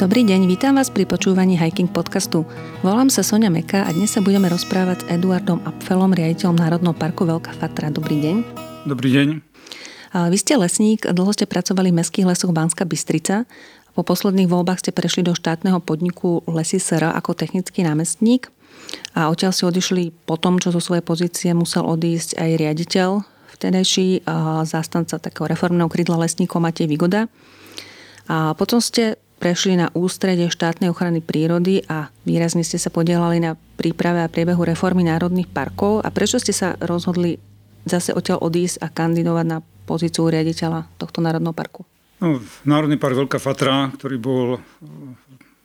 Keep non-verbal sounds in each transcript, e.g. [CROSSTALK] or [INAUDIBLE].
Dobrý deň, vítam vás pri počúvaní Hiking podcastu. Volám sa Sonia Meka a dnes sa budeme rozprávať s Eduardom Apfelom, riaditeľom Národného parku Veľká Fatra. Dobrý deň. Dobrý deň. Vy ste lesník, dlho ste pracovali v Mestských lesoch Banská Bystrica. Po posledných voľbách ste prešli do štátneho podniku Lesy SR ako technický námestník a odtiaľ si odišli po tom, čo zo svojej pozície musel odísť aj riaditeľ vtedajší zástanca takého reformného krídla lesníkov Matej Vigoda. A potom ste prešli na ústredie štátnej ochrany prírody a výrazne ste sa podielali na príprave a priebehu reformy národných parkov. A prečo ste sa rozhodli zase odtiaľ odísť a kandidovať na pozíciu riaditeľa tohto národného parku? No, Národný park Veľká Fatra, ktorý bol eh,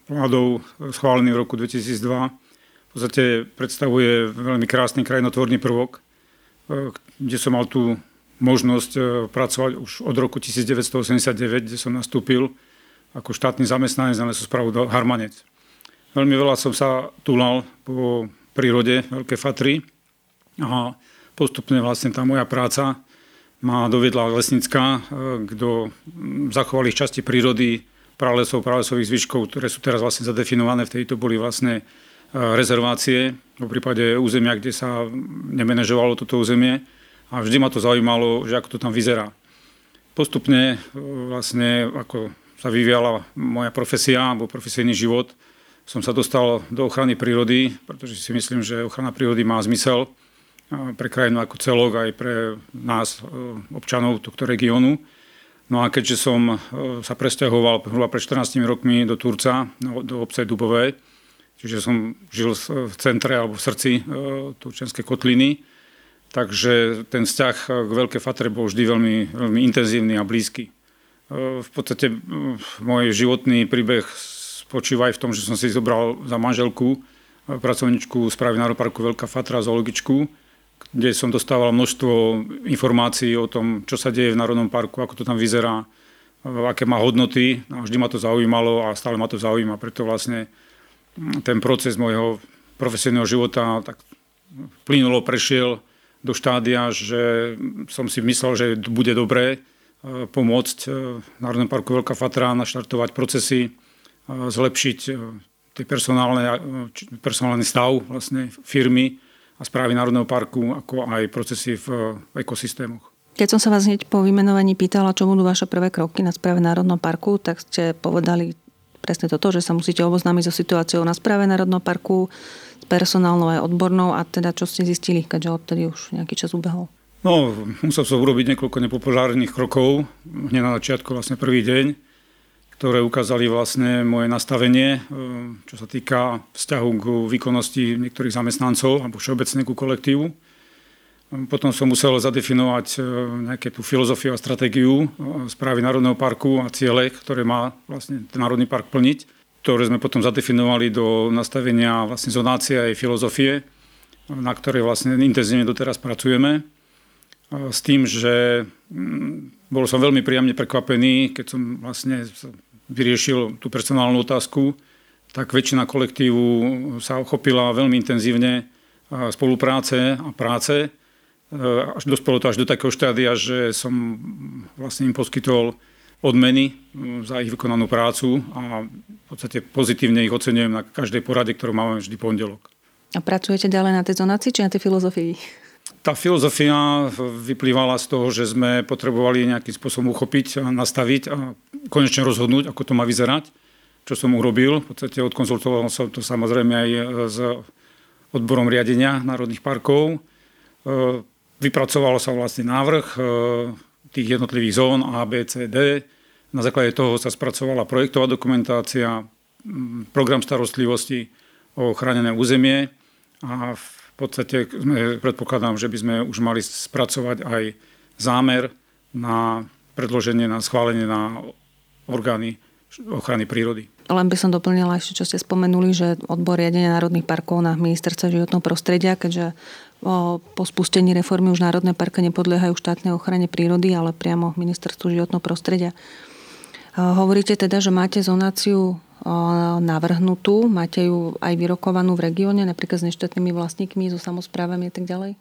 vládou schválený v roku 2002, v podstate predstavuje veľmi krásny krajinotvorný prvok, eh, kde som mal tú možnosť eh, pracovať už od roku 1989, kde som nastúpil ako štátny zamestnanec na lesosprávu do Harmanec. Veľmi veľa som sa túlal po prírode Veľké Fatry a postupne vlastne tá moja práca ma doviedla lesnická, e, kto zachovali časti prírody pralesov, pralesových zvyškov, ktoré sú teraz vlastne zadefinované. V tejto boli vlastne e, rezervácie, v prípade územia, kde sa nemenežovalo toto územie. A vždy ma to zaujímalo, že ako to tam vyzerá. Postupne e, vlastne, ako sa vyvíjala moja profesia alebo profesijný život, som sa dostal do ochrany prírody, pretože si myslím, že ochrana prírody má zmysel pre krajinu ako celok, aj pre nás, e, občanov tohto regiónu. No a keďže som e, sa presťahoval hruba pred 14 rokmi do Turca, no, do obce Dubové, čiže som žil v centre alebo v srdci e, Turčenskej kotliny, takže ten vzťah k Veľké Fatre bol vždy veľmi, veľmi intenzívny a blízky. V podstate môj životný príbeh spočíva aj v tom, že som si zobral za manželku pracovničku správy Národného parku Veľká Fatra, zoologičku, kde som dostával množstvo informácií o tom, čo sa deje v Národnom parku, ako to tam vyzerá, aké má hodnoty. A vždy ma to zaujímalo a stále ma to zaujíma. Preto vlastne ten proces môjho profesionálneho života tak plynulo prešiel do štádia, že som si myslel, že bude dobré pomôcť e, Národnému parku Veľká Fatra naštartovať procesy, e, zlepšiť tie personálne, personálny stav vlastne firmy a správy Národného parku, ako aj procesy v ekosystémoch. Keď som sa vás hneď po vymenovaní pýtala, čo budú vaše prvé kroky na správe Národného parku, tak ste povedali presne toto, že sa musíte oboznámiť so situáciou na správe Národného parku, s personálnou aj odbornou a teda čo ste zistili, keďže odtedy už nejaký čas ubehol. No, musel som urobiť niekoľko nepopulárnych krokov, hneď na začiatku, vlastne prvý deň, ktoré ukázali vlastne moje nastavenie, e, čo sa týka vzťahu k výkonnosti niektorých zamestnancov alebo všeobecne ku kolektívu. Potom som musel zadefinovať e, nejaké tú filozofiu a stratégiu e, správy Národného parku a ciele, ktoré má vlastne ten Národný park plniť, ktoré sme potom zadefinovali do nastavenia vlastne zonácie aj filozofie, na ktorej vlastne intenzívne doteraz pracujeme s tým, že mm, bol som veľmi príjemne prekvapený, keď som vlastne vyriešil tú personálnu otázku, tak väčšina kolektívu sa ochopila veľmi intenzívne spolupráce a práce. E, až dospelo to až do takého štádia, že som vlastne im poskytol odmeny mm, za ich vykonanú prácu a v podstate pozitívne ich ocenujem na každej porade, ktorú máme vždy pondelok. A pracujete ďalej na tej zonácii či na tej filozofii? Tá filozofia vyplývala z toho, že sme potrebovali nejakým spôsobom uchopiť nastaviť a konečne rozhodnúť, ako to má vyzerať, čo som urobil. V podstate odkonzultoval som to samozrejme aj s odborom riadenia národných parkov. E, vypracoval sa vlastne návrh e, tých jednotlivých zón A, B, C, D. Na základe toho sa spracovala projektová dokumentácia, program starostlivosti o chránené územie a v podstate predpokladám, že by sme už mali spracovať aj zámer na predloženie, na schválenie na orgány ochrany prírody. Len by som doplnila ešte, čo ste spomenuli, že odbor riadenia národných parkov na ministerstva životného prostredia, keďže po spustení reformy už národné parky nepodliehajú štátnej ochrane prírody, ale priamo ministerstvu životného prostredia. Hovoríte teda, že máte zonáciu navrhnutú? Máte ju aj vyrokovanú v regióne, napríklad s neštátnymi vlastníkmi, so samozprávami a tak ďalej?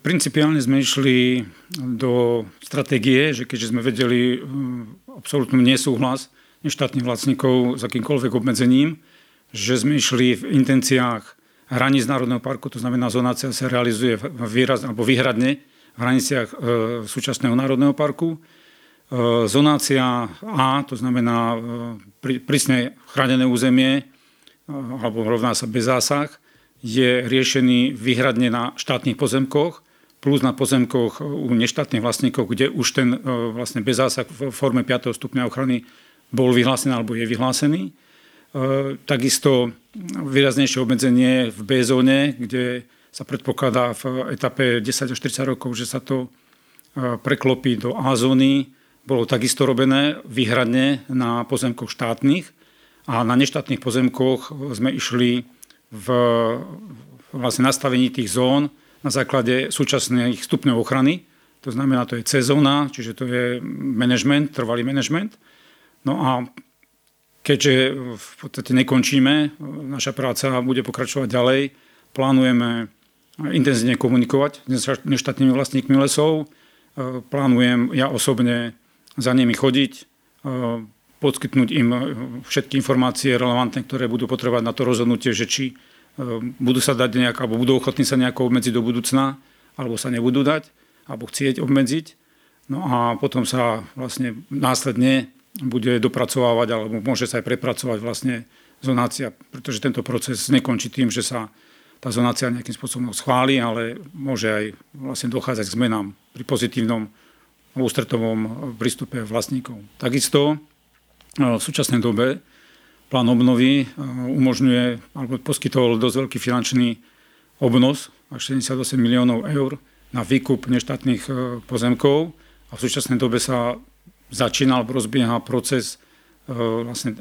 Principiálne sme išli do stratégie, že keďže sme vedeli absolútny nesúhlas neštátnych vlastníkov s akýmkoľvek obmedzením, že sme išli v intenciách hraníc Národného parku, to znamená zonácia sa realizuje výraz, alebo výhradne v hraniciach e, súčasného Národného parku. E, zonácia A, to znamená e, prísne chránené územie, e, alebo rovná sa bez zásah, je riešený výhradne na štátnych pozemkoch, plus na pozemkoch u neštátnych vlastníkov, kde už ten vlastne bez zásah v forme 5. stupňa ochrany bol vyhlásený alebo je vyhlásený. Takisto výraznejšie obmedzenie v B zóne, kde sa predpokladá v etape 10 až 40 rokov, že sa to preklopí do A zóny. Bolo takisto robené výhradne na pozemkoch štátnych a na neštátnych pozemkoch sme išli v vlastne nastavení tých zón na základe súčasných stupňov ochrany. To znamená, to je C zóna, čiže to je management, trvalý management. No a keďže v podstate nekončíme, naša práca bude pokračovať ďalej, plánujeme intenzívne komunikovať s neštátnymi vlastníkmi lesov, plánujem ja osobne za nimi chodiť, poskytnúť im všetky informácie relevantné, ktoré budú potrebovať na to rozhodnutie, že či Ehm, budú sa dať nejak, alebo budú ochotní sa nejako obmedziť do budúcna, alebo sa nebudú dať, alebo chcieť obmedziť. No a potom sa vlastne následne bude dopracovávať, alebo môže sa aj prepracovať vlastne zonácia, pretože tento proces nekončí tým, že sa tá zonácia nejakým spôsobom schváli, ale môže aj vlastne dochádzať k zmenám pri pozitívnom ústretovom prístupe vlastníkov. Takisto v súčasnej dobe plán obnovy e, umožňuje, alebo poskytol dosť veľký finančný obnos, až 78 miliónov eur na výkup neštátnych e, pozemkov a v súčasnej dobe sa začína alebo rozbieha proces e, vlastne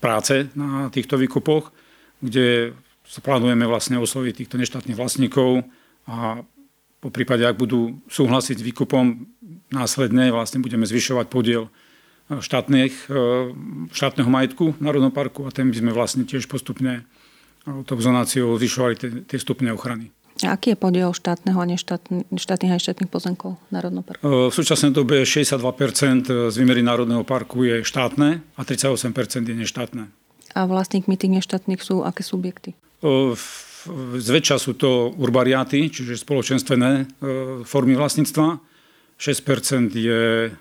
práce na týchto výkupoch, kde sa plánujeme vlastne osloviť týchto neštátnych vlastníkov a po prípade, ak budú súhlasiť s výkupom, následne vlastne budeme zvyšovať podiel štátnych, e, štátneho majetku Národného parku a ten by sme vlastne tiež postupne tou zonáciou zvyšovali tie, tie stupne ochrany. A aký je podiel štátneho a neštátnych štátnych a štátnych pozemkov Národného parku? E, v súčasnej dobe 62% z výmery Národného parku je štátne a 38% je neštátne. A vlastníkmi tých neštátnych sú aké subjekty? E, zväčša sú to urbariáty, čiže spoločenstvené formy vlastníctva. 6% je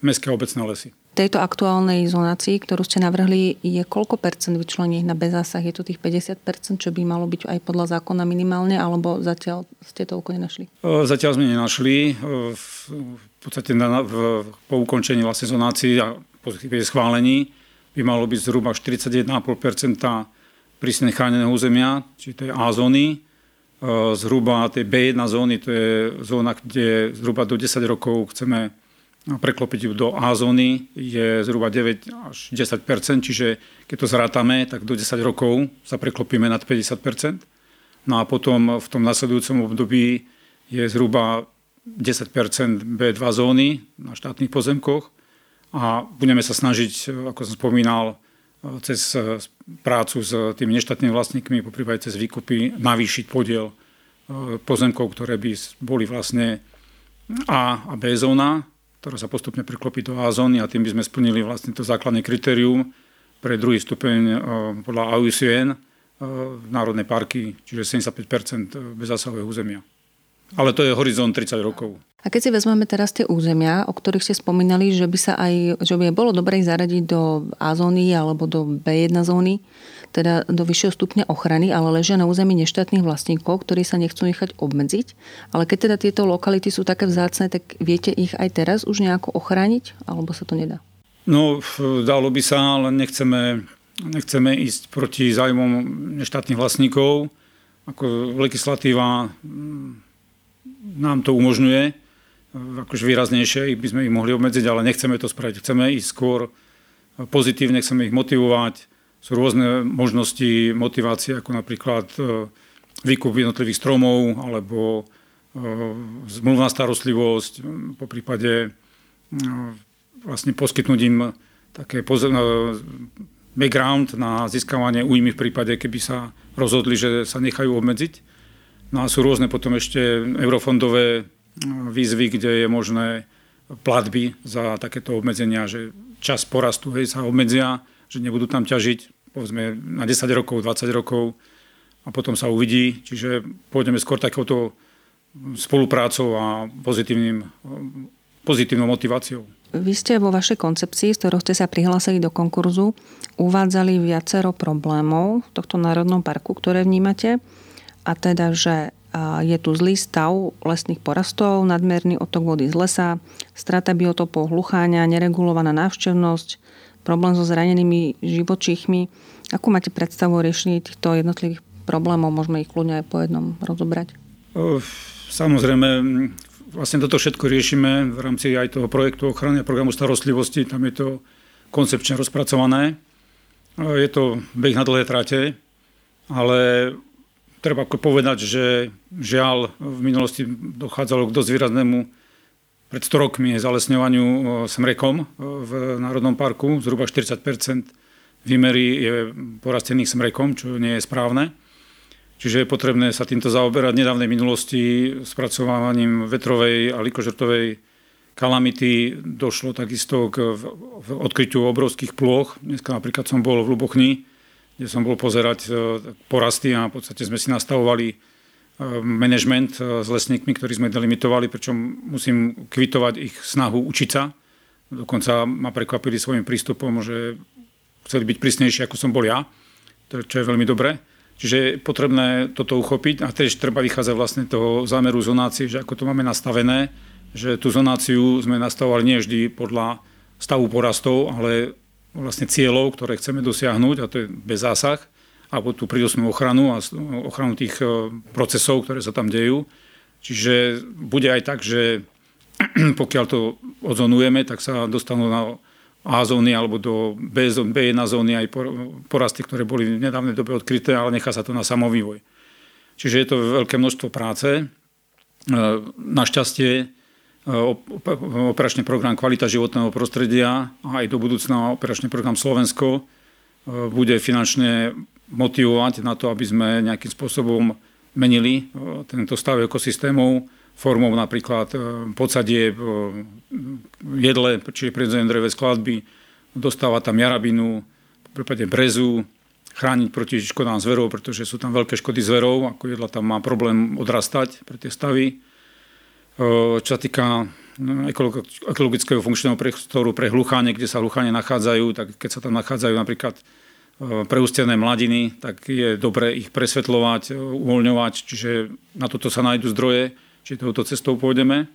mestské obecné lesy. Tejto aktuálnej zonácii, ktorú ste navrhli, je koľko percent vyčlených na bezásah? Je to tých 50 percent, čo by malo byť aj podľa zákona minimálne, alebo zatiaľ ste toľko nenašli? Zatiaľ sme nenašli. V podstate na, v, po ukončení vlastne zonácii a po schválení by malo byť zhruba 41,5 prísne chráneného územia, či to je A zóny. Zhruba tej B1 zóny, to je zóna, kde zhruba do 10 rokov chceme preklopiť ju do A zóny. Je zhruba 9 až 10 čiže keď to zrátame, tak do 10 rokov sa preklopíme nad 50% No a potom v tom nasledujúcom období je zhruba 10 B2 zóny na štátnych pozemkoch. A budeme sa snažiť, ako som spomínal, cez prácu s tými neštátnymi vlastníkmi, poprípade cez výkupy, navýšiť podiel e, pozemkov, ktoré by boli vlastne A a B zóna ktorá sa postupne preklopí do A zóny a tým by sme splnili vlastne to základné kritérium pre druhý stupeň e, podľa AUCN e, národné parky, čiže 75 bezzásahového územia. Ale to je horizont 30 rokov. A keď si vezmeme teraz tie územia, o ktorých ste spomínali, že by sa aj, že by bolo dobre ich zaradiť do A zóny alebo do B1 zóny, teda do vyššieho stupňa ochrany, ale ležia na území neštátnych vlastníkov, ktorí sa nechcú nechať obmedziť. Ale keď teda tieto lokality sú také vzácne, tak viete ich aj teraz už nejako ochrániť, alebo sa to nedá? No, dalo by sa, ale nechceme, nechceme ísť proti zájmom neštátnych vlastníkov. Ako legislatíva mm, nám to umožňuje, akože výraznejšie by sme ich mohli obmedziť, ale nechceme to spraviť. Chceme ísť skôr pozitívne, chceme ich motivovať, sú rôzne možnosti motivácie, ako napríklad e, výkup jednotlivých stromov alebo e, zmluvná starostlivosť, po prípade e, vlastne poskytnúť im také background na získavanie újmy v prípade, keby sa rozhodli, že sa nechajú obmedziť. No a sú rôzne potom ešte eurofondové výzvy, kde je možné platby za takéto obmedzenia, že čas porastu hej, sa obmedzia, že nebudú tam ťažiť povedzme na 10 rokov, 20 rokov a potom sa uvidí. Čiže pôjdeme skôr takouto spoluprácou a pozitívnym, pozitívnou motiváciou. Vy ste vo vašej koncepcii, z ktorou ste sa prihlásili do konkurzu, uvádzali viacero problémov v tohto národnom parku, ktoré vnímate. A teda, že je tu zlý stav lesných porastov, nadmerný otok vody z lesa, strata biotopov, hlucháňa, neregulovaná návštevnosť, problém so zranenými živočíchmi. Akú máte predstavu o riešení týchto jednotlivých problémov? Môžeme ich kľudne aj po jednom rozobrať. Samozrejme, vlastne toto všetko riešime v rámci aj toho projektu ochrany a programu starostlivosti. Tam je to koncepčne rozpracované. Je to beh na dlhé trate, ale treba povedať, že žiaľ v minulosti dochádzalo k dosť výraznému pred 100 rokmi zalesňovaniu smrekom v Národnom parku. Zhruba 40% výmery je porastených smrekom, čo nie je správne. Čiže je potrebné sa týmto zaoberať. V nedávnej minulosti spracovávaním vetrovej a likožrtovej kalamity došlo takisto k odkryťu obrovských plôch. Dneska napríklad som bol v Lubochni, kde som bol pozerať e, porasty a v podstate sme si nastavovali e, management e, s lesníkmi, ktorí sme delimitovali, pričom musím kvitovať ich snahu učiť sa. Dokonca ma prekvapili svojim prístupom, že chceli byť prísnejší, ako som bol ja, čo je veľmi dobré. Čiže je potrebné toto uchopiť a tiež treba vychádzať vlastne toho zámeru zonácie, že ako to máme nastavené, že tú zonáciu sme nastavovali nie vždy podľa stavu porastov, ale vlastne cieľov, ktoré chceme dosiahnuť a to je bez zásah, alebo tú prírodnú ochranu a ochranu tých e, procesov, ktoré sa tam dejú. Čiže bude aj tak, že [CLEARS THROAT] pokiaľ to odzonujeme, tak sa dostanú na a zóny alebo do B, B1 zóny aj porasty, ktoré boli v nedávnej dobe odkryté, ale nechá sa to na samovývoj. Čiže je to veľké množstvo práce. E, našťastie operačný program Kvalita životného prostredia a aj do budúcna operačný program Slovensko e, bude finančne motivovať na to, aby sme nejakým spôsobom menili tento stav ekosystémov, formou napríklad e, podsadie e, jedle, čiže prirodzené drevé skladby, dostáva tam jarabinu, prípade brezu, chrániť proti škodám zverov, pretože sú tam veľké škody zverov, ako jedla tam má problém odrastať pre tie stavy. Čo sa týka no, ekologického funkčného priestoru pre hlucháne, kde sa hlucháne nachádzajú, tak keď sa tam nachádzajú napríklad preústené mladiny, tak je dobre ich presvetľovať, uvoľňovať, čiže na toto sa nájdú zdroje či touto cestou pôjdeme.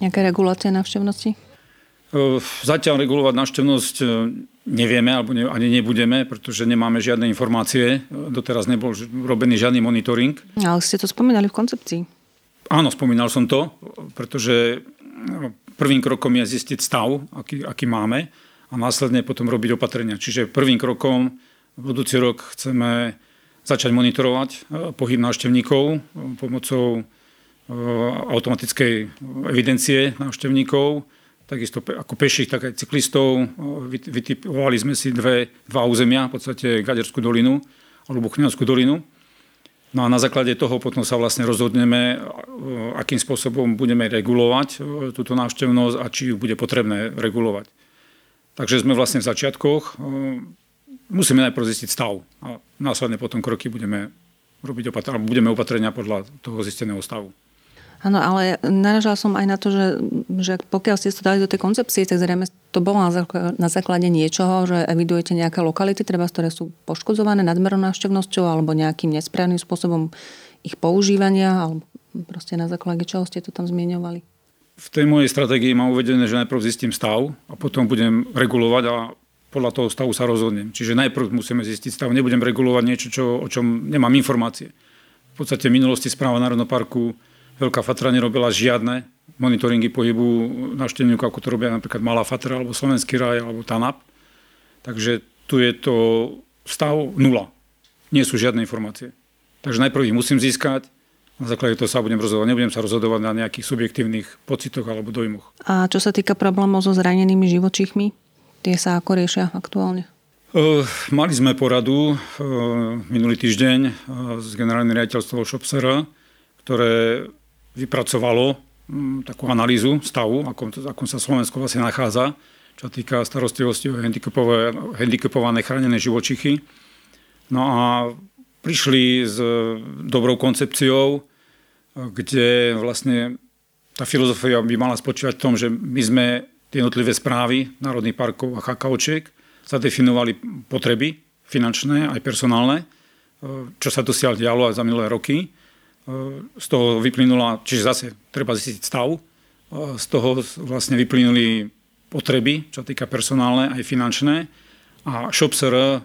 Nejaká regulácia návštevnosti? Zatiaľ regulovať návštevnosť nevieme, alebo ne, ani nebudeme, pretože nemáme žiadne informácie. Doteraz nebol robený žiadny monitoring. Ale ste to spomínali v koncepcii. Áno, spomínal som to, pretože prvým krokom je zistiť stav, aký, aký máme a následne potom robiť opatrenia. Čiže prvým krokom v budúci rok chceme začať monitorovať pohyb návštevníkov pomocou Eh, automatickej evidencie návštevníkov, takisto ako peších, tak aj cyklistov. Vytipovali sme si dve, dva územia, v podstate Gaderskú dolinu alebo Chňanskú dolinu. No a na základe toho potom sa vlastne rozhodneme, eh, akým spôsobom budeme regulovať túto návštevnosť a či ju bude potrebné regulovať. Takže sme vlastne v začiatkoch. Musíme najprv zistiť stav a následne potom kroky budeme robiť opatrenia, budeme opatrenia podľa toho zisteného stavu. Áno, ale naražala som aj na to, že, že pokiaľ ste to dali do tej koncepcie, tak zrejme to bolo na základe, niečoho, že evidujete nejaké lokality, treba, ktoré sú poškodzované nadmernou návštevnosťou alebo nejakým nesprávnym spôsobom ich používania, alebo proste na základe čoho ste to tam zmieňovali? V tej mojej stratégii mám uvedené, že najprv zistím stav a potom budem regulovať a podľa toho stavu sa rozhodnem. Čiže najprv musíme zistiť stav. Nebudem regulovať niečo, čo, o čom nemám informácie. V podstate v minulosti správa Národného parku Veľká Fatra nerobila žiadne monitoringy pohybu návštevníkov, ako to robia napríklad Malá Fatra, alebo Slovenský raj, alebo TANAP. Takže tu je to stav nula. Nie sú žiadne informácie. Takže najprv ich musím získať, na základe toho sa budem rozhodovať. Nebudem sa rozhodovať na nejakých subjektívnych pocitoch alebo dojmoch. A čo sa týka problémov so zranenými živočíchmi, tie sa ako riešia aktuálne? Mali sme poradu minulý týždeň s generálnym riaditeľstvom Šopsera, ktoré vypracovalo mm, takú analýzu stavu, akom, akom sa Slovensko vlastne nachádza, čo týka starostlivosti o handicapované chránené živočichy. No a prišli s dobrou koncepciou, kde vlastne tá filozofia by mala spočívať v tom, že my sme jednotlivé správy národných parkov a chakaočiek zadefinovali potreby finančné aj personálne, čo sa dosiaľ dialo aj za minulé roky. Z toho vyplynula, čiže zase treba zistiť stav, z toho vlastne vyplynuli potreby, čo týka personálne aj finančné. A ShopSR,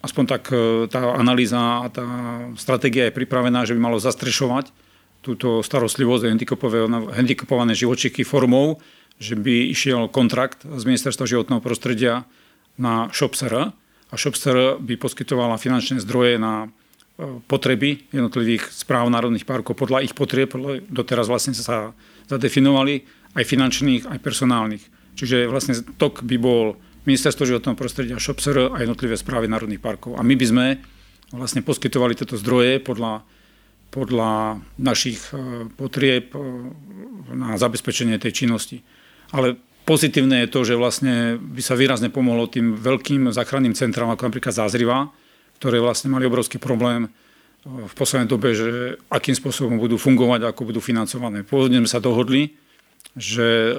aspoň tak e, tá analýza a tá stratégia je pripravená, že by malo zastrešovať túto starostlivosť handicapované živočichy formou, že by išiel kontrakt z Ministerstva životného prostredia na ShopSR a ShopSR by poskytovala finančné zdroje na e, potreby jednotlivých správ národných parkov podľa ich potrieb, doteraz vlastne sa zadefinovali aj finančných, aj personálnych. Čiže vlastne tok by bol Ministerstvo životného prostredia, ŠOPSR a jednotlivé správy národných parkov. A my by sme vlastne poskytovali tieto zdroje podľa, podľa našich e, potrieb e, na zabezpečenie tej činnosti. Ale pozitívne je to, že vlastne by sa výrazne pomohlo tým veľkým záchranným centrám, ako napríklad Zázriva, ktoré vlastne mali obrovský problém e, v poslednej dobe, že akým spôsobom budú fungovať, ako budú financované. Pôvodne sme sa dohodli, že e,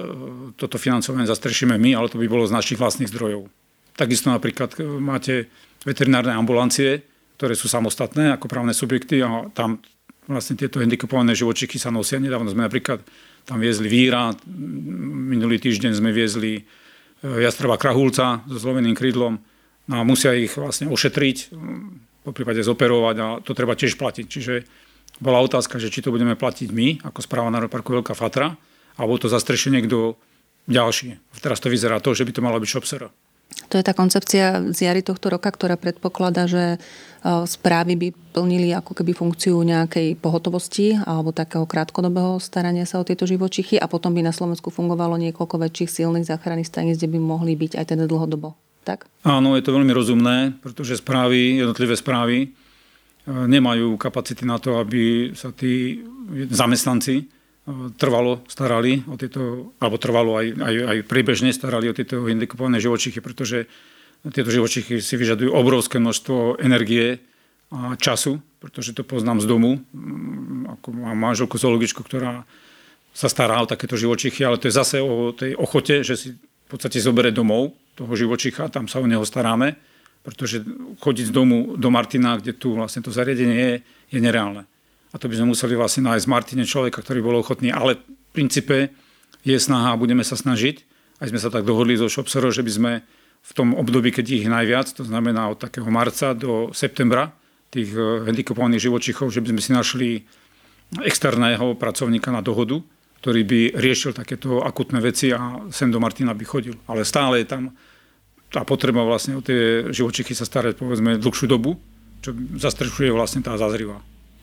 toto financovanie zastrešíme my, ale to by bolo z našich vlastných zdrojov. Takisto napríklad e, máte veterinárne ambulancie, ktoré sú samostatné ako právne subjekty a tam vlastne tieto handicapované živočichy sa nosia. Nedávno sme napríklad tam viezli víra, minulý týždeň sme viezli jastrava krahulca so zlomeným krídlom no a musia ich vlastne ošetriť, po prípade zoperovať a to treba tiež platiť. Čiže bola otázka, že či to budeme platiť my, ako správa Národného parku Veľká Fatra, alebo to zastrešie niekto ďalší. Teraz to vyzerá to, že by to malo byť Shopsera. To je tá koncepcia z jary tohto roka, ktorá predpokladá, že e, správy by plnili ako keby funkciu nejakej pohotovosti alebo takého krátkodobého starania sa o tieto živočichy a potom by na Slovensku fungovalo niekoľko väčších silných záchranných staníc, kde by mohli byť aj teda dlhodobo. Tak? Áno, je to veľmi rozumné, pretože správy, jednotlivé správy e, nemajú kapacity na to, aby sa tí zamestnanci trvalo starali o tieto, alebo trvalo aj, aj, aj priebežne starali o tieto handicapované živočichy, pretože tieto živočichy si vyžadujú obrovské množstvo energie a času, pretože to poznám z domu, ako mám manželku zoologičku, ktorá sa stará o takéto živočichy, ale to je zase o tej ochote, že si v podstate zoberie domov toho živočicha, tam sa o neho staráme, pretože chodiť z domu do Martina, kde tu vlastne to zariadenie je, je nereálne. A to by sme museli vlastne nájsť Martine človeka, ktorý bol ochotný. Ale v princípe je snaha a budeme sa snažiť. Aj sme sa tak dohodli so Shopsero, že by sme v tom období, keď ich najviac, to znamená od takého marca do septembra, tých eh, handicapovaných živočichov, že by sme si našli externého pracovníka na dohodu, ktorý by riešil takéto akutné veci a sem do Martina by chodil. Ale stále je tam tá potreba vlastne o tie živočichy sa starať povedzme dlhšiu dobu, čo zastrešuje vlastne tá zazriva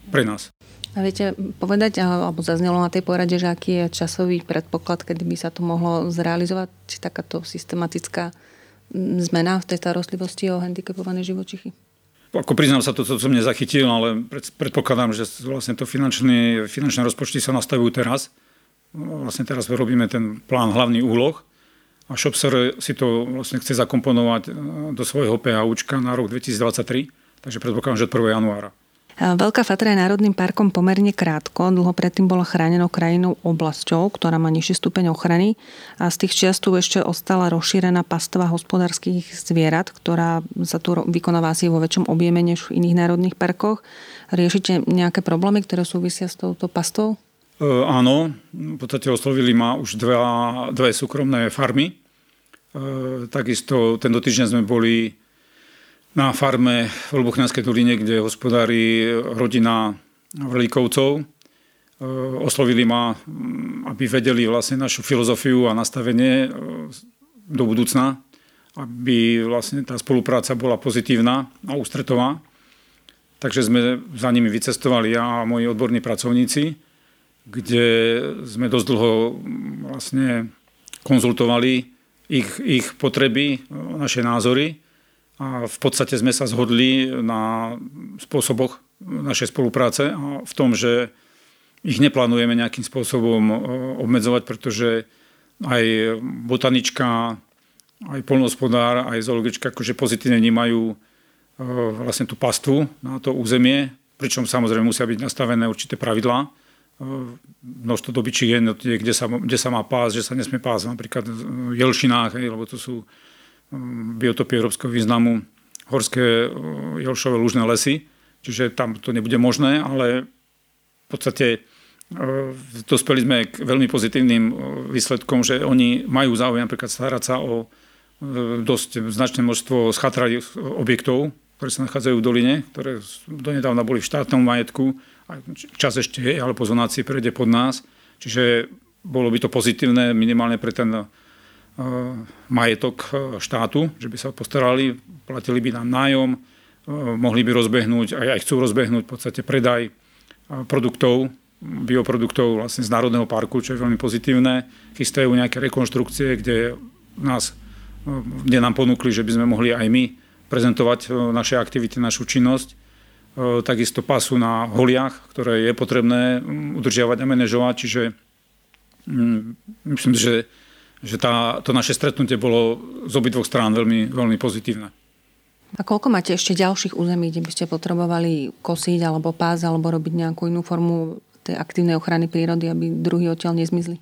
pre nás. A viete povedať, alebo zaznelo na tej porade, že aký je časový predpoklad, kedy by sa to mohlo zrealizovať, či takáto systematická zmena v tej starostlivosti o handicapované živočichy? Ako priznám sa, to, to som nezachytil, ale predpokladám, že vlastne to finančné, finančné rozpočty sa nastavujú teraz. Vlastne teraz robíme ten plán hlavný úloh a Shopser si to vlastne chce zakomponovať e, do svojho PHUčka na rok 2023, takže predpokladám, že od 1. januára. Veľká Fatra je národným parkom pomerne krátko. Dlho predtým bola chránenou krajinou oblasťou, ktorá má nižší stupeň ochrany a z tých čiast tu ešte ostala rozšírená pastva hospodárskych zvierat, ktorá sa tu vykonáva asi vo väčšom objeme než v iných národných parkoch. Riešite nejaké problémy, ktoré súvisia s touto pastou? E, áno, v podstate oslovili ma už dva, dve súkromné farmy. E, takisto tento týždeň sme boli na farme v Lubuchňanskej doline, kde hospodári rodina Vrlíkovcov. E, oslovili ma, aby vedeli vlastne našu filozofiu a nastavenie do budúcna, aby vlastne tá spolupráca bola pozitívna a ústretová. Takže sme za nimi vycestovali ja a moji odborní pracovníci, kde sme dosť dlho vlastne konzultovali ich, ich potreby, naše názory a v podstate sme sa zhodli na spôsoboch našej spolupráce a v tom, že ich neplánujeme nejakým spôsobom e, obmedzovať, pretože aj botanička aj polnospodár, aj zoologička akože pozitívne vnímajú vlastne tú pastu na to územie, pričom samozrejme musia byť nastavené určité pravidlá. Množstvo dobyčích kde sa, kde sa má pás, že sa nesmie pás. Napríklad v Jelšinách, lebo to sú biotopy európskeho významu, horské jelšové lužné lesy, čiže tam to nebude možné, ale v podstate dospeli sme k veľmi pozitívnym výsledkom, že oni majú záujem napríklad starať sa o dosť značné množstvo schatralých objektov, ktoré sa nachádzajú v doline, ktoré donedávna boli v štátnom majetku, čas ešte je, ale po zonácii prejde pod nás. Čiže bolo by to pozitívne minimálne pre ten majetok štátu, že by sa postarali, platili by nám nájom, mohli by rozbehnúť, aj, aj chcú rozbehnúť v podstate predaj produktov, bioproduktov vlastne z Národného parku, čo je veľmi pozitívne. Chystajú nejaké rekonštrukcie, kde nás kde nám ponúkli, že by sme mohli aj my prezentovať naše aktivity, našu činnosť. E, takisto pasu na holiach, ktoré je potrebné udržiavať a manažovať, čiže myslím, že, že tá, to naše stretnutie bolo z obidvoch strán veľmi, veľmi pozitívne. A koľko máte ešte ďalších území, kde by ste potrebovali kosiť alebo pás alebo robiť nejakú inú formu tej aktívnej ochrany prírody, aby druhý odtiaľ nezmizli?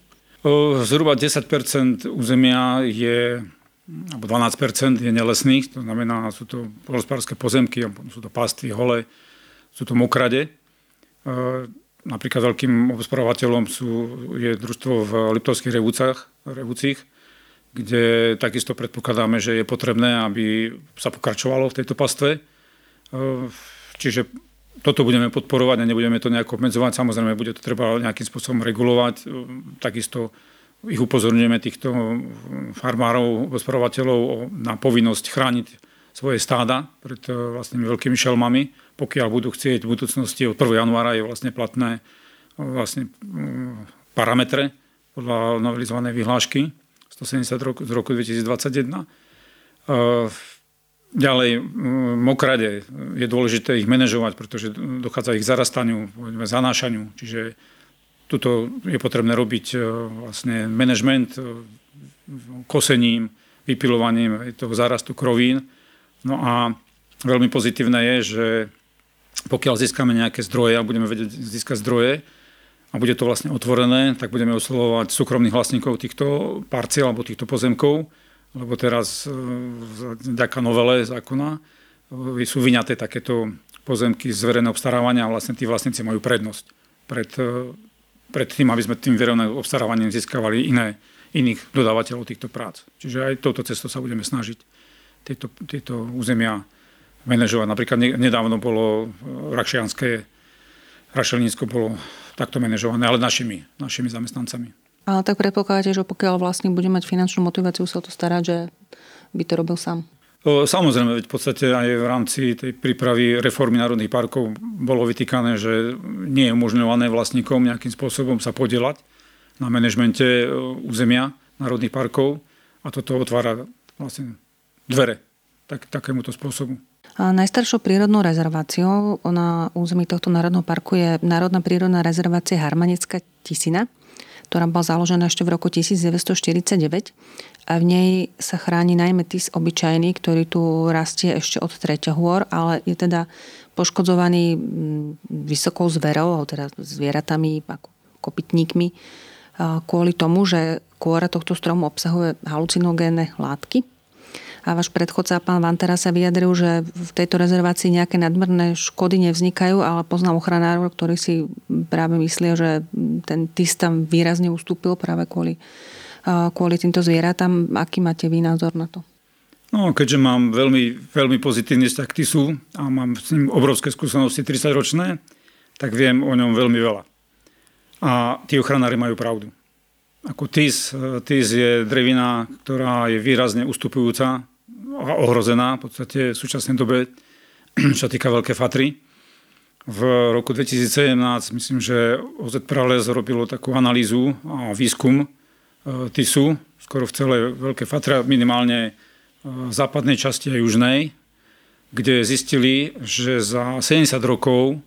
Zhruba 10% územia je alebo 12% je nelesných, to znamená, sú to polospárske pozemky, sú to pasty, hole, sú to mokrade. E, napríklad veľkým obspravovateľom sú, je družstvo v Liptovských revúcach, revúcich, kde takisto predpokladáme, že je potrebné, aby sa pokračovalo v tejto pastve. E, čiže toto budeme podporovať a nebudeme to nejako obmedzovať. Samozrejme, bude to treba nejakým spôsobom regulovať. E, takisto ich upozorňujeme týchto farmárov, hospodárovateľov na povinnosť chrániť svoje stáda pred e, vlastnými veľkými šelmami. Pokiaľ budú chcieť v budúcnosti od 1. januára je vlastne platné e, vlastne e, parametre podľa novelizovanej vyhlášky 170 roku, z roku 2021. Ďalej, mokrade je dôležité ich manažovať, pretože dochádza ich zarastaniu, zanášaniu, čiže Tuto je potrebné robiť vlastne management e, kosením, vypilovaním toho zárastu krovín. No a veľmi pozitívne je, že pokiaľ získame nejaké zdroje a budeme vedieť získať zdroje a bude to vlastne otvorené, tak budeme oslovovať súkromných vlastníkov týchto parciel alebo týchto pozemkov, lebo teraz e, vďaka novele zákona sú vyňaté takéto pozemky z verejného obstarávania a vlastne tí vlastníci majú prednosť pred pred tým, aby sme tým verejným obstarávaním získavali iné, iných dodávateľov týchto prác. Čiže aj touto cestou sa budeme snažiť tieto, tieto územia manažovať. Napríklad nedávno bolo Rakšianské, Rašelnícko bolo takto manažované, ale našimi, našimi zamestnancami. Ale tak predpokladáte, že pokiaľ vlastne bude mať finančnú motiváciu sa to starať, že by to robil sám? Samozrejme, veď v podstate aj v rámci tej prípravy reformy národných parkov bolo vytýkané, že nie je umožňované vlastníkom nejakým spôsobom sa podielať na manažmente územia národných parkov a toto otvára vlastne dvere tak, takémuto spôsobu. A najstaršou prírodnou rezerváciou na území tohto národného parku je Národná prírodná rezervácia Harmanecká Tisina, ktorá bola založená ešte v roku 1949 a v nej sa chráni najmä tis obyčajný, ktorý tu rastie ešte od hôr, ale je teda poškodzovaný vysokou zverou, teda zvieratami, ako kopytníkmi, kvôli tomu, že kôra tohto stromu obsahuje halucinogénne látky. A váš predchodca, pán Vantera, sa vyjadril, že v tejto rezervácii nejaké nadmerné škody nevznikajú, ale poznám ochranárov, ktorí si práve myslia, že ten tis tam výrazne ustúpil práve kvôli kvôli týmto zvieratám. Aký máte vy názor na to? No, keďže mám veľmi, veľmi pozitívny vzťah k TISu a mám s ním obrovské skúsenosti 30-ročné, tak viem o ňom veľmi veľa. A tí ochranári majú pravdu. Ako TIS, TIS je drevina, ktorá je výrazne ustupujúca ohrozená v podstate v súčasnej dobe, [CLEARS THROAT] čo týka Veľké Fatry. V roku 2017 myslím, že OZ Prales robilo takú analýzu a výskum E, Tisu, skoro v celej Veľké Fatra, minimálne e, v západnej časti a južnej, kde zistili, že za 70 rokov e,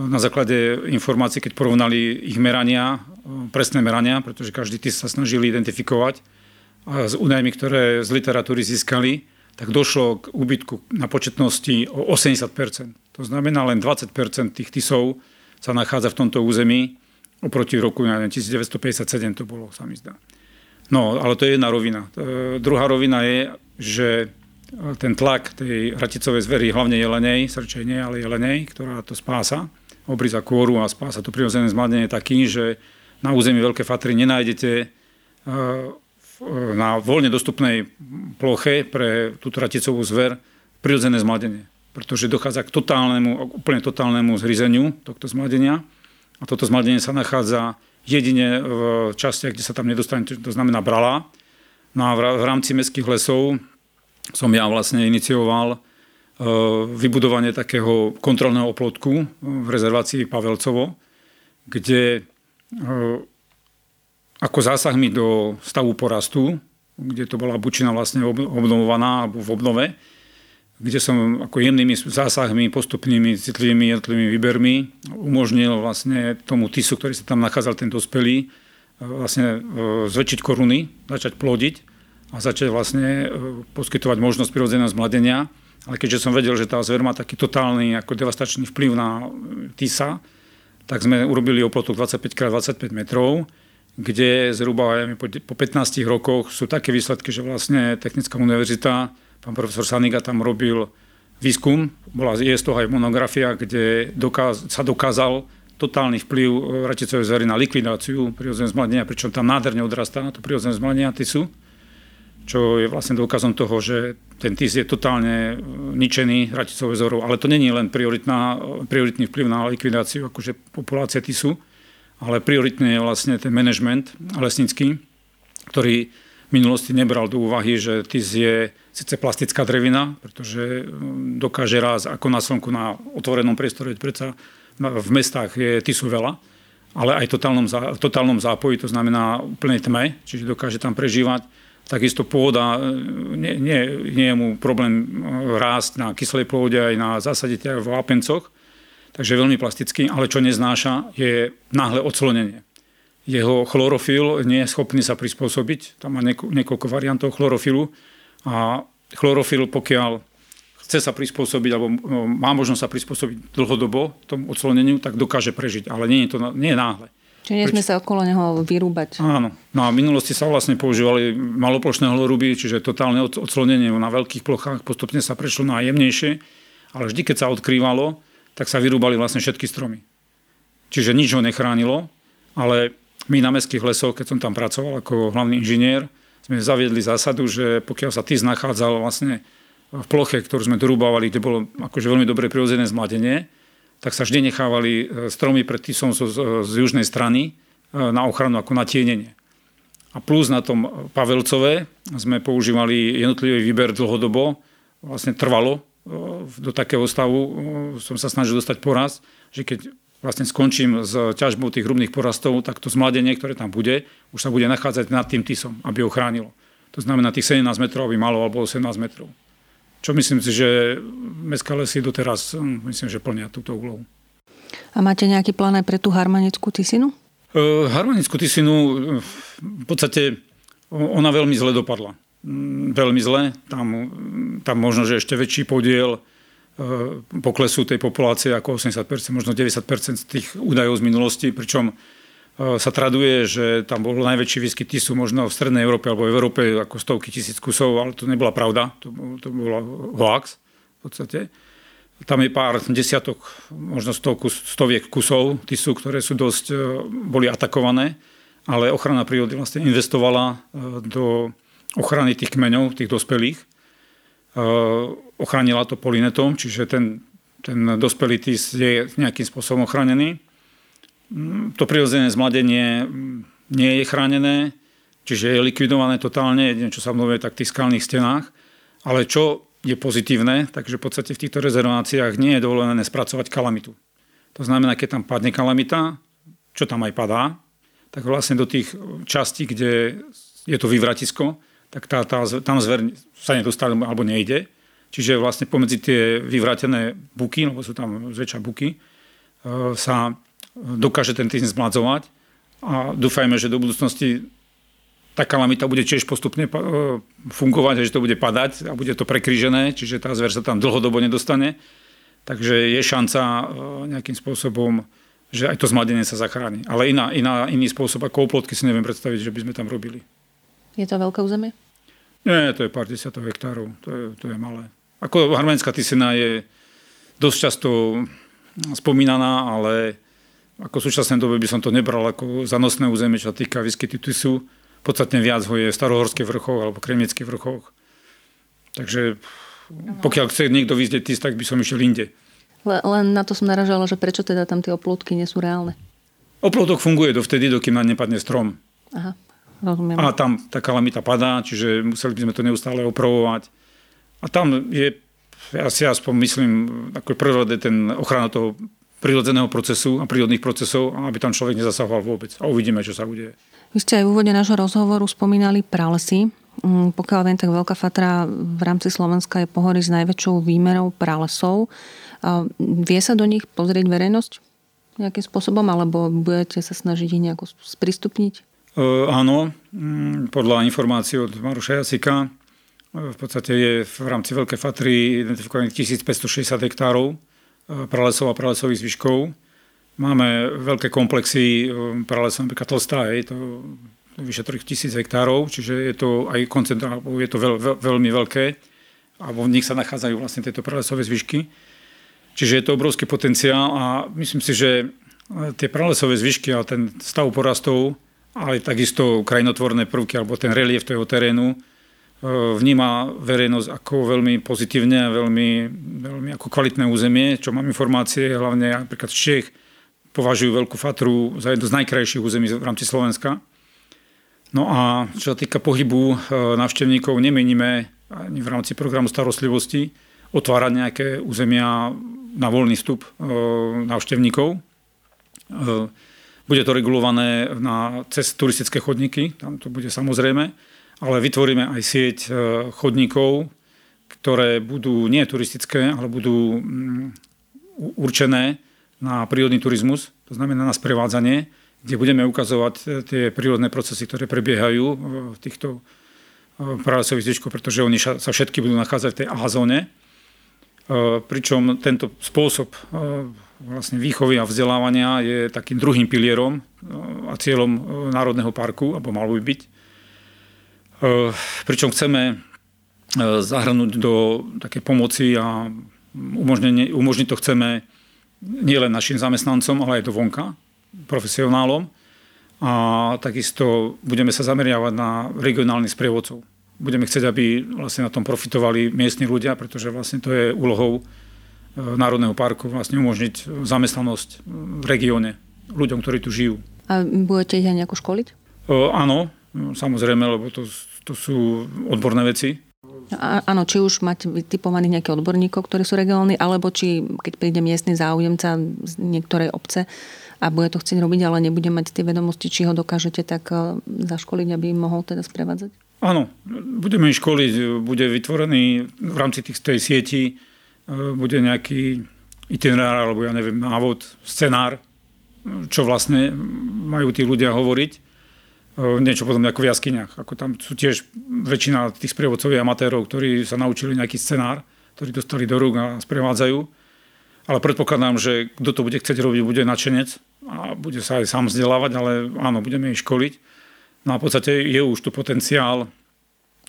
na základe informácií, keď porovnali ich merania, presné merania, pretože každý tis sa snažili identifikovať s údajmi, ktoré z literatúry získali, tak došlo k úbytku na početnosti o 80% To znamená, len 20% tých tisov sa nachádza v tomto území, oproti roku 1957 to bolo, sa mi zdá. No, ale to je jedna rovina. E, druhá rovina je, že ten tlak tej raticovej zvery, hlavne jelenej, srčej nie, ale jelenej, ktorá to spása, obriza kôru a spása to prirodzené zmladenie taký, že na území Veľké Fatry nenájdete e, na voľne dostupnej ploche pre túto raticovú zver prirodzené zmladenie. Pretože dochádza k totálnemu, úplne totálnemu zhryzeniu tohto zmladenia. A toto zmladenie sa nachádza jedine v častiach, kde sa tam nedostane, to znamená brala. No a v rámci mestských lesov som ja vlastne inicioval e, vybudovanie takého kontrolného oplotku v rezervácii Pavelcovo, kde e, ako zásahmi do stavu porastu, kde to bola bučina vlastne obnovovaná alebo v obnove, kde som ako jemnými zásahmi, postupnými, citlivými, jednotlivými výbermi umožnil vlastne tomu tisu, ktorý sa tam nachádzal, ten dospelý, vlastne e, zväčšiť koruny, začať plodiť a začať vlastne e, poskytovať možnosť prirodzeného zmladenia. Ale keďže som vedel, že tá zver má taký totálny ako devastačný vplyv na e, tisa, tak sme urobili oplotok 25x25 metrov, kde zhruba po 15 rokoch sú také výsledky, že vlastne Technická univerzita, pán profesor Saniga tam robil výskum, bola, je z toho aj monografia, kde dokáz, sa dokázal totálny vplyv raticovej zvery na likvidáciu prirodzeného zmladenia, pričom tam nádherne odrastá to prirodzené zmladenia tisu, čo je vlastne dôkazom toho, že ten tis je totálne e, ničený raticovou zverou. Ale to není len prioritná, prioritný vplyv na likvidáciu akože populácie tisu, ale prioritne je vlastne ten management lesnický, ktorý v minulosti nebral do úvahy, že tis je síce plastická drevina, pretože mm, dokáže raz ako na slnku na otvorenom priestore, predsa v mestách je tisu veľa, ale aj totálnom, totálnom zápoji, to znamená úplne tme, čiže dokáže tam prežívať. Takisto pôda, e, nie, nie, nie je mu problém e, rásť na kyslej pôde aj na zásaditeľ v vápencoch, takže veľmi plastický, ale čo neznáša je náhle odslonenie. Jeho chlorofil nie je schopný sa prispôsobiť, tam má niekoľko variantov chlorofilu a chlorofil, pokiaľ chce sa prispôsobiť, alebo no, má možnosť sa prispôsobiť dlhodobo tomu odsloneniu, tak dokáže prežiť, ale nie je to nie je náhle. Čiže nesme sa okolo neho vyrúbať. Áno. No a v minulosti sa vlastne používali maloplošné hloruby, čiže totálne odslonenie na veľkých plochách, postupne sa prešlo na jemnejšie, ale vždy, keď sa odkrývalo, tak sa vyrúbali vlastne všetky stromy. Čiže nič ho nechránilo, ale my na mestských lesoch, keď som tam pracoval ako hlavný inžinier, sme zaviedli zásadu, že pokiaľ sa TIS nachádzal vlastne v ploche, ktorú sme dorúbavali, kde bolo akože veľmi dobre prirodzené zmladenie, tak sa vždy nechávali e, stromy pred TISom z, z južnej strany e, na ochranu ako na tienenie. A plus na tom Pavelcové sme používali jednotlivý výber dlhodobo, vlastne trvalo do takého stavu som sa snažil dostať poraz, že keď vlastne skončím s ťažbou tých hrubných porastov, tak to zmladenie, ktoré tam bude, už sa bude nachádzať nad tým tisom, aby ho chránilo. To znamená, tých 17 metrov by malo, alebo 18 metrov. Čo myslím si, že mestská lesy doteraz, hm, myslím, že plnia túto úlohu. A máte nejaký plán aj pre tú harmanickú tisinu? Uh, harmanickú tisinu v podstate ona veľmi zle dopadla. Mm, veľmi zle. Tam, tam možno, že ešte väčší podiel e, poklesu tej populácie ako 80%, možno 90% z tých údajov z minulosti, pričom e, sa traduje, že tam bol najväčší výskyt tisu možno v Strednej Európe alebo v Európe ako stovky tisíc kusov, ale to nebola pravda, to, to bola hoax v podstate. Tam je pár desiatok, možno stovku, stoviek kusov tisu, ktoré sú dosť, e, boli atakované, ale ochrana prírody vlastne investovala do ochrany tých kmeňov, tých dospelých. Ochránila to polinetom, čiže ten, ten dospelý tis je nejakým spôsobom ochránený. Mm, to prirodzené zmladenie mm, nie je chránené, čiže je likvidované totálne, jedine čo sa mluví tak v tých skalných stenách. Ale čo je pozitívne, takže v podstate v týchto rezerváciách nie je dovolené spracovať kalamitu. To znamená, keď tam padne kalamita, čo tam aj padá, tak vlastne do tých častí, kde je to vyvratisko, tak tá, tá, tam zver sa nedostane alebo nejde. Čiže vlastne pomedzi tie vyvrátené buky, lebo sú tam zväčša buky, e, sa dokáže ten tým zmladzovať a dúfajme, že do budúcnosti tá kalamita bude tiež postupne fungovať, že to bude padať a bude to prekrížené, čiže tá zver sa tam dlhodobo nedostane. Takže je šanca nejakým spôsobom, že aj to zmladenie sa zachráni. Ale iná, iná, iný spôsob ako oplotky si neviem predstaviť, že by sme tam robili. Je to veľké územie? Nie, to je pár desiatok hektárov, to je, to je malé. Ako harmenská tysina je dosť často spomínaná, ale ako v súčasnej dobe by som to nebral ako zanosné územie, čo sa týka výskytu tisu. Podstatne viac ho je v starohorských vrchoch alebo kremnických vrchoch. Takže pokiaľ chce niekto vyzdeť tis, tak by som išiel inde. Len na to som naražala, že prečo teda tam tie oplotky nie sú reálne. Oplotok funguje dovtedy, dokým na nepadne strom. Aha, rozumiem. A tam tá kalamita padá, čiže museli by sme to neustále opravovať. A tam je, ja si aspoň myslím, ako prírode ten ochrana toho prírodzeného procesu a prírodných procesov, aby tam človek nezasahoval vôbec. A uvidíme, čo sa udeje. Vy ste aj v úvode nášho rozhovoru spomínali pralesy. Mm, pokiaľ viem, tak Veľká Fatra v rámci Slovenska je pohorí s najväčšou výmerou pralesov. Vie sa do nich pozrieť verejnosť nejakým spôsobom, alebo budete sa snažiť ich nejako sprístupniť? E, áno, mm, podľa informácií od Maruša Jacika v podstate je v rámci Veľkej Fatry identifikovaných 1560 hektárov e, pralesov a pralesových zvyškov. Máme veľké komplexy e, pralesov, napríklad Tlstá, je to vyše 3000 hektárov, čiže je to aj koncentrá, je to veľ, veľ, veľmi veľké a v nich sa nachádzajú vlastne tieto pralesové zvyšky. Čiže je to obrovský potenciál a myslím si, že e, tie pralesové zvyšky a ten stav porastov, ale takisto krajinotvorné prvky alebo ten relief toho terénu E, vníma verejnosť ako veľmi pozitívne a veľmi, veľmi ako kvalitné územie, čo mám informácie, hlavne napríklad z Čech považujú Veľkú Fatru za jedno z najkrajších území v rámci Slovenska. No a čo sa týka pohybu e, návštevníkov, nemeníme ani v rámci programu starostlivosti otvárať nejaké územia na voľný vstup e, návštevníkov. Bude to regulované na, cez turistické chodníky, tam to bude samozrejme ale vytvoríme aj sieť e, chodníkov, ktoré budú nie turistické, ale budú mm, určené na prírodný turizmus, to znamená na sprevádzanie, kde budeme ukazovať e, tie prírodné procesy, ktoré prebiehajú e, v týchto pralesových zvyškoch, pretože oni sa všetky budú nachádzať v tej A-zóne. Pričom tento spôsob vlastne výchovy a vzdelávania je takým druhým pilierom a cieľom Národného parku, alebo mal by byť. Eh, pričom chceme zahrnúť do také pomoci a umožniť to chceme nielen našim zamestnancom, ale aj do vonka, profesionálom. A takisto budeme sa zameriavať na regionálnych sprievodcov. Budeme chcieť, aby vlastne na tom profitovali miestni ľudia, pretože vlastne to je úlohou Národného parku vlastne umožniť zamestnanosť v regióne ľuďom, ktorí tu žijú. A budete ich aj nejako školiť? áno, samozrejme, lebo to to sú odborné veci. A, áno, či už máte vytipovaných nejakých odborníkov, ktorí sú regionálni, alebo či keď príde miestny záujemca z niektorej obce a bude to chcieť robiť, ale nebude mať tie vedomosti, či ho dokážete tak e, zaškoliť, aby mohol teda sprevádzať? Áno, budeme školiť, bude vytvorený v rámci tých, tej sieti, e, bude nejaký itinerár, alebo ja neviem, návod, scenár, čo vlastne majú tí ľudia hovoriť niečo podobné ako v jaskyniach. Ako tam sú tiež väčšina tých sprievodcov amatérov, ktorí sa naučili nejaký scenár, ktorý dostali do rúk a sprevádzajú. Ale predpokladám, že kto to bude chcieť robiť, bude načenec a bude sa aj sám vzdelávať, ale áno, budeme ich školiť. No a v podstate je už tu potenciál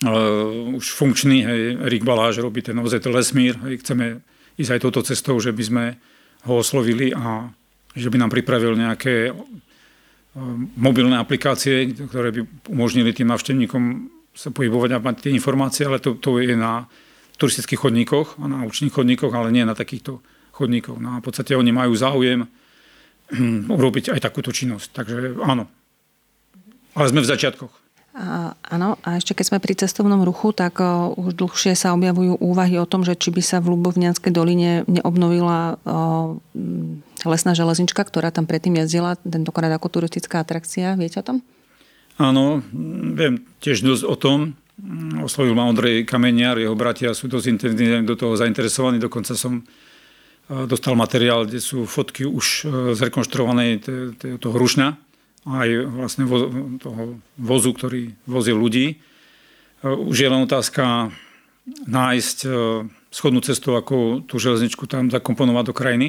uh, už funkčný. Hej, Erik Baláš robí ten OZT Lesmír. Hej, chceme ísť aj touto cestou, že by sme ho oslovili a že by nám pripravil nejaké mobilné aplikácie, ktoré by umožnili tým návštevníkom sa pohybovať a mať tie informácie, ale to, to je na turistických chodníkoch a na učných chodníkoch, ale nie na takýchto chodníkoch. No a v podstate oni majú záujem urobiť aj takúto činnosť. Takže áno. Ale sme v začiatkoch. Áno, a ešte keď sme pri cestovnom ruchu, tak o, už dlhšie sa objavujú úvahy o tom, že či by sa v Lubovnianskej doline neobnovila o, lesná železnička, ktorá tam predtým jazdila, tentokrát ako turistická atrakcia. Viete o tom? Áno, viem tiež dosť o tom. Oslovil ma Ondrej Kameniar, jeho bratia sú dosť intenzívne do toho zainteresovaní. Dokonca som dostal materiál, kde sú fotky už zrekonštruovanej toho rušňa aj vlastne vo, toho vozu, ktorý vozil ľudí. Už je len otázka nájsť schodnú cestu, ako tú železničku tam zakomponovať do krajiny,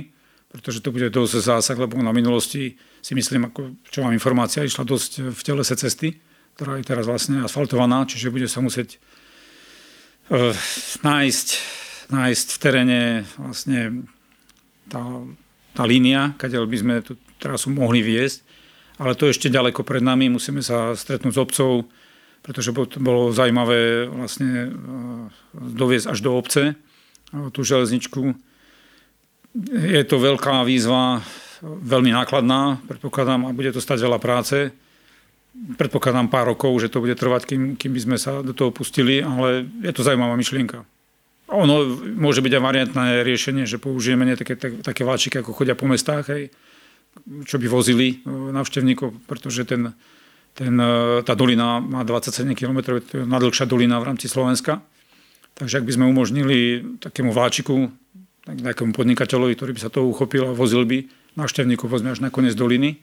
pretože to bude dosť zásah, lebo na minulosti si myslím, ako, čo mám informácia, išla dosť v telese cesty, ktorá je teraz vlastne asfaltovaná, čiže bude sa musieť uh, nájsť, nájsť v teréne vlastne tá, tá línia, kde by sme tú trasu mohli viesť ale to ešte ďaleko pred nami, musíme sa stretnúť s obcov, pretože bolo zaujímavé vlastne e, doviesť až do obce e, tú železničku. Je to veľká výzva, veľmi nákladná, predpokladám, a bude to stať veľa práce. Predpokladám pár rokov, že to bude trvať, kým, kým by sme sa do toho pustili, ale je to zaujímavá myšlienka. Ono môže byť aj variantné riešenie, že použijeme nie také, také vláčiky, ako chodia po mestách, hej, čo by vozili e, návštevníkov, pretože ten, ten, e, tá dolina má 27 km, to je najdlhšia dolina v rámci Slovenska. Takže ak by sme umožnili takému vláčiku, nejakému podnikateľovi, ktorý by sa toho uchopil a vozil by návštevníkov vozme až na koniec doliny,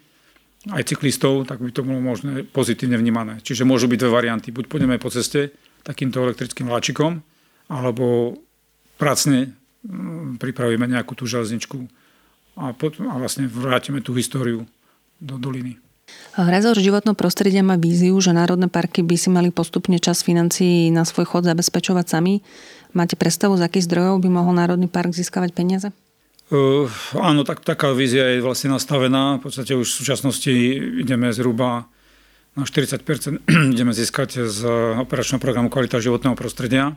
aj cyklistov, tak by to bolo možné pozitívne vnímané. Čiže môžu byť dve varianty. Buď pôjdeme po ceste takýmto elektrickým vláčikom, alebo pracne pripravíme nejakú tú železničku a, potom, a vlastne vrátime tú históriu do doliny. Rezort životného prostredia má víziu, že národné parky by si mali postupne čas financií na svoj chod zabezpečovať sami. Máte predstavu, z akých zdrojov by mohol Národný park získavať peniaze? Uh, áno, tak, taká vízia je vlastne nastavená. V podstate už v súčasnosti ideme zhruba na 40% [CLEARS THROAT] ideme získať z operačného programu Kvalita životného prostredia.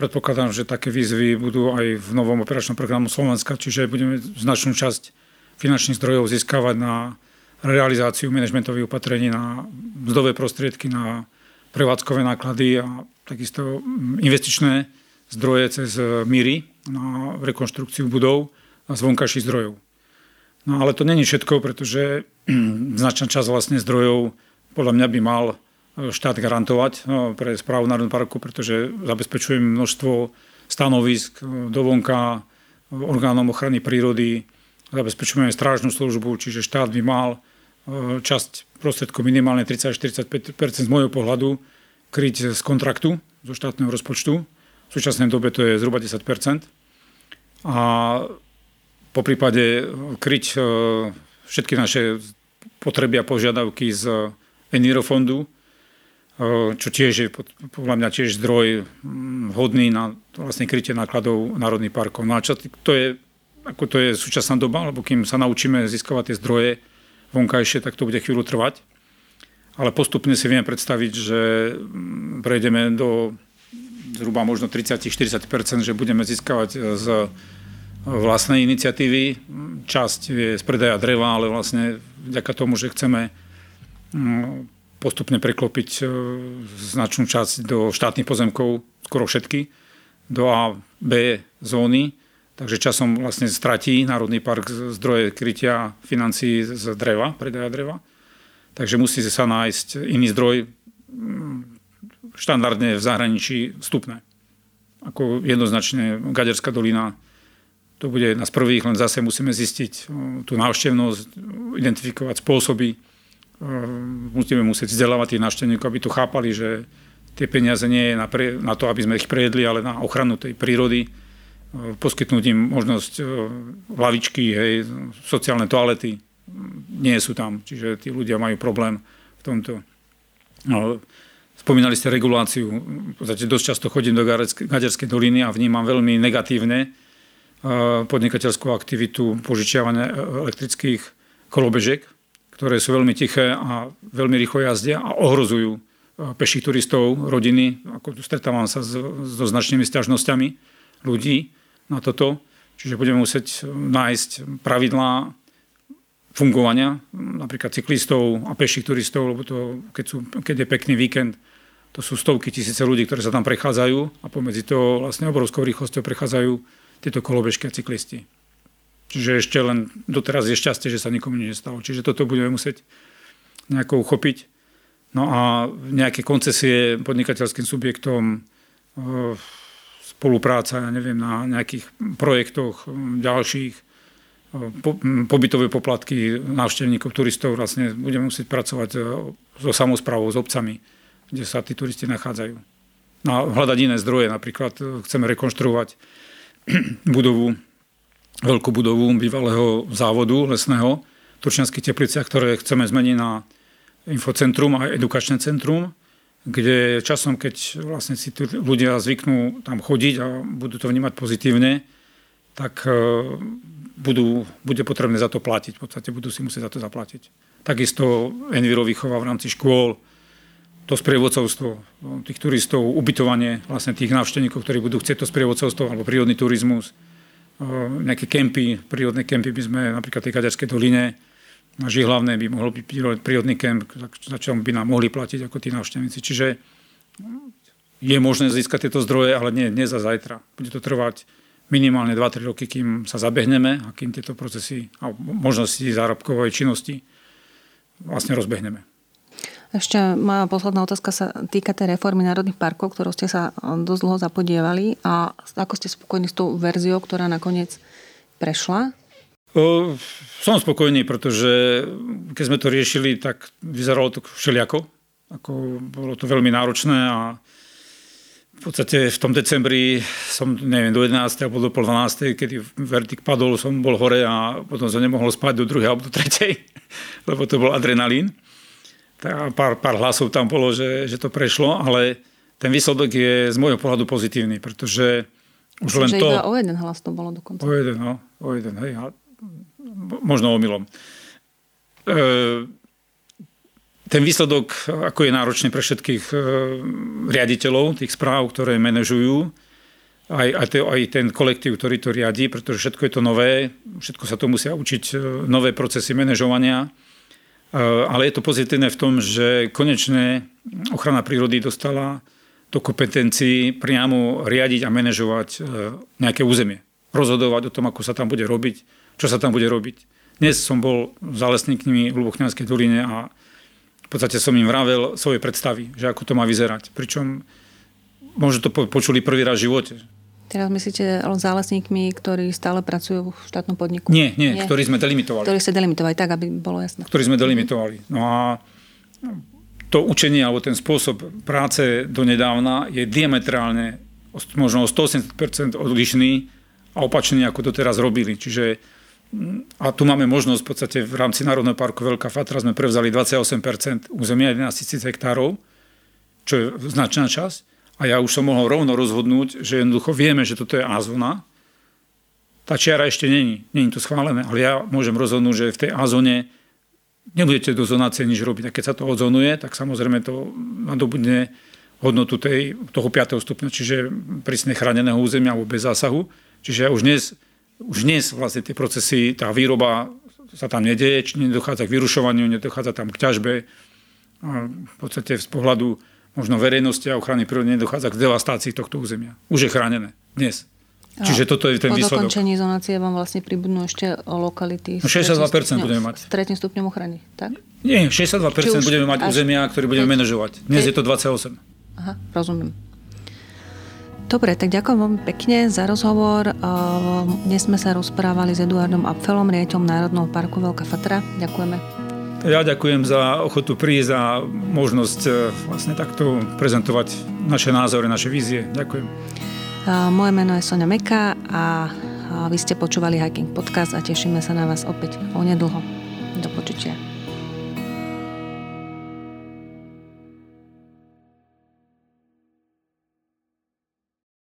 Predpokladám, že také výzvy budú aj v novom operačnom programu Slovenska, čiže budeme značnú časť finančných zdrojov získavať na realizáciu manažmentových opatrení na mzdové prostriedky, na prevádzkové náklady a takisto investičné zdroje cez míry na rekonštrukciu budov a zvonkajších zdrojov. No ale to není všetko, pretože značná časť vlastne zdrojov podľa mňa by mal štát garantovať no, pre správu Národného parku, pretože zabezpečujem množstvo stanovisk dovonka orgánom ochrany prírody, zabezpečujeme strážnu službu, čiže štát by mal e, časť prostriedkov minimálne 30-45 z môjho pohľadu kryť z kontraktu, zo štátneho rozpočtu. V súčasnej dobe to je zhruba 10% A po prípade kryť e, všetky naše potreby a požiadavky z Enirofondu, čo tiež je podľa mňa tiež zdroj vhodný na vlastne krytie nákladov národných parkov. No a čo, to je, ako to je súčasná doba, lebo kým sa naučíme získavať tie zdroje vonkajšie, tak to bude chvíľu trvať. Ale postupne si viem predstaviť, že prejdeme do zhruba možno 30-40%, že budeme získavať z vlastnej iniciatívy. Časť je z predaja dreva, ale vlastne vďaka tomu, že chceme postupne preklopiť e, značnú časť do štátnych pozemkov, skoro všetky, do A, B zóny. Takže časom vlastne stratí Národný park zdroje krytia financií z dreva, predaja dreva. Takže musí sa nájsť iný zdroj, štandardne v zahraničí vstupné. Ako jednoznačne Gaderská dolina, to bude jedna z prvých, len zase musíme zistiť e, tú návštevnosť, identifikovať spôsoby, Ehm, musíme musieť vzdelávať tých návštevníkov, aby to chápali, že tie peniaze nie je na, pre, na to, aby sme ich prejedli, ale na ochranu tej prírody, ehm, poskytnúť im možnosť ehm, lavičky, hej, sociálne toalety nie sú tam, čiže tí ľudia majú problém v tomto. No, spomínali ste reguláciu, v podstate dosť často chodím do Gaderskej doliny a vnímam veľmi negatívne podnikateľskú aktivitu požičiavania elektrických kolobežek, ktoré sú veľmi tiché a veľmi rýchlo jazdia a ohrozujú e, peších turistov, rodiny. Ako stretávam sa so značnými stiažnosťami ľudí na toto. Čiže budeme musieť nájsť pravidlá fungovania napríklad cyklistov a peších turistov, lebo to, keď, sú, keď je pekný víkend, to sú stovky tisíce ľudí, ktorí sa tam prechádzajú a pomedzi to vlastne obrovskou rýchlosťou prechádzajú tieto kolobežky a cyklisti. Čiže ešte len doteraz je šťastie, že sa nikomu nestalo. Čiže toto budeme musieť nejako uchopiť. No a nejaké koncesie podnikateľským subjektom, spolupráca, ja neviem, na nejakých projektoch ďalších, pobytové poplatky návštevníkov, turistov, vlastne budeme musieť pracovať so samozprávou, s obcami, kde sa tí turisti nachádzajú. A hľadať iné zdroje, napríklad chceme rekonštruovať [CLEARS THROAT] budovu, veľkú budovu bývalého závodu lesného, Turčianských tepliciach, ktoré chceme zmeniť na infocentrum a edukačné centrum, kde časom, keď vlastne si tu ľudia zvyknú tam chodiť a budú to vnímať pozitívne, tak e, budú, bude potrebné za to platiť. V podstate budú si musieť za to zaplatiť. Takisto Enviro výchova v rámci škôl, to sprievodcovstvo no, tých turistov, ubytovanie vlastne tých návštevníkov, ktorí budú chcieť to sprievodcovstvo alebo prírodný turizmus, e, nejaké kempy, prírodné kempy by sme napríklad v tej Kaďarskej doline na Žihlavné by mohol byť prírodný kemp, za čo by nám mohli platiť ako tí návštevníci. Čiže je možné získať tieto zdroje, ale nie dnes a zajtra. Bude to trvať minimálne 2-3 roky, kým sa zabehneme a kým tieto procesy a možnosti zárobkovej činnosti vlastne rozbehneme. Ešte moja posledná otázka sa týka tej reformy národných parkov, ktorou ste sa dosť dlho zapodievali a ako ste spokojní s tou verziou, ktorá nakoniec prešla? O, som spokojný, pretože keď sme to riešili, tak vyzeralo to všelijako. Ako, bolo to veľmi náročné a v podstate v tom decembri som, neviem, do 11. alebo do pol 12. kedy vertik padol, som bol hore a potom som nemohol spať do 2. alebo do 3. [LAUGHS] lebo to bol adrenalín. Pár, pár hlasov tam bolo, že, že to prešlo, ale ten výsledok je z môjho pohľadu pozitívny, pretože už Myslím, len že to... iba o jeden hlas to bolo dokonca. O jeden, no. O jeden, hej. Možno omylom. E, ten výsledok, ako je náročný pre všetkých e, riaditeľov tých správ, ktoré manažujú, aj, aj, to, aj ten kolektív, ktorý to riadi, pretože všetko je to nové, všetko sa to musia učiť, e, nové procesy manažovania. Ale je to pozitívne v tom, že konečne ochrana prírody dostala do kompetencií priamo riadiť a manažovať nejaké územie. Rozhodovať o tom, ako sa tam bude robiť, čo sa tam bude robiť. Dnes som bol za lesníkmi v Hlubokňanskej doline a v podstate som im vravel svoje predstavy, že ako to má vyzerať. Pričom možno to počuli prvý raz v živote. Teraz myslíte o zálesníkmi, ktorí stále pracujú v štátnom podniku? Nie, nie, nie. ktorí sme delimitovali. Ktorí ste delimitovali, tak, aby bolo jasné. Ktorí sme delimitovali. No a to učenie alebo ten spôsob práce donedávna je diametrálne možno o 180% odlišný a opačný, ako to teraz robili. Čiže a tu máme možnosť v podstate v rámci Národného parku Veľká Fatra sme prevzali 28% územia 11 000 hektárov, čo je značná časť. A ja už som mohol rovno rozhodnúť, že jednoducho vieme, že toto je A-zóna. Tá čiara ešte není, není to schválené, ale ja môžem rozhodnúť, že v tej A-zóne nebudete do zonácie nič robiť. A keď sa to odzonuje, tak samozrejme to nadobudne hodnotu tej, toho 5. stupňa, čiže prísne chráneného územia alebo bez zásahu. Čiže už dnes už dnes vlastne tie procesy, tá výroba sa tam nedieje, či nedochádza k vyrušovaniu, nedochádza tam k ťažbe. A v podstate z pohľadu možno verejnosti a ochrany prírody nedochádza k devastácii tohto územia. Už je chránené dnes. A Čiže toto je ten výsledok. Po dokončení zonácie vám vlastne pribudnú ešte lokality. No 62% stupňom, budeme mať. S tretím stupňom ochrany, tak? Nie, 62% budeme mať územia, ktoré budeme manažovať. Dnes je to 28. Aha, rozumiem. Dobre, tak ďakujem veľmi pekne za rozhovor. Dnes sme sa rozprávali s Eduardom Apfelom, riaditeľom Národného parku Veľká Fatra. Ďakujeme. Ja ďakujem za ochotu prísť a možnosť e, vlastne takto prezentovať naše názory, naše vízie. Ďakujem. Moje meno je Sonia Meka a vy ste počúvali Hiking Podcast a tešíme sa na vás opäť onedlho. Do počutia.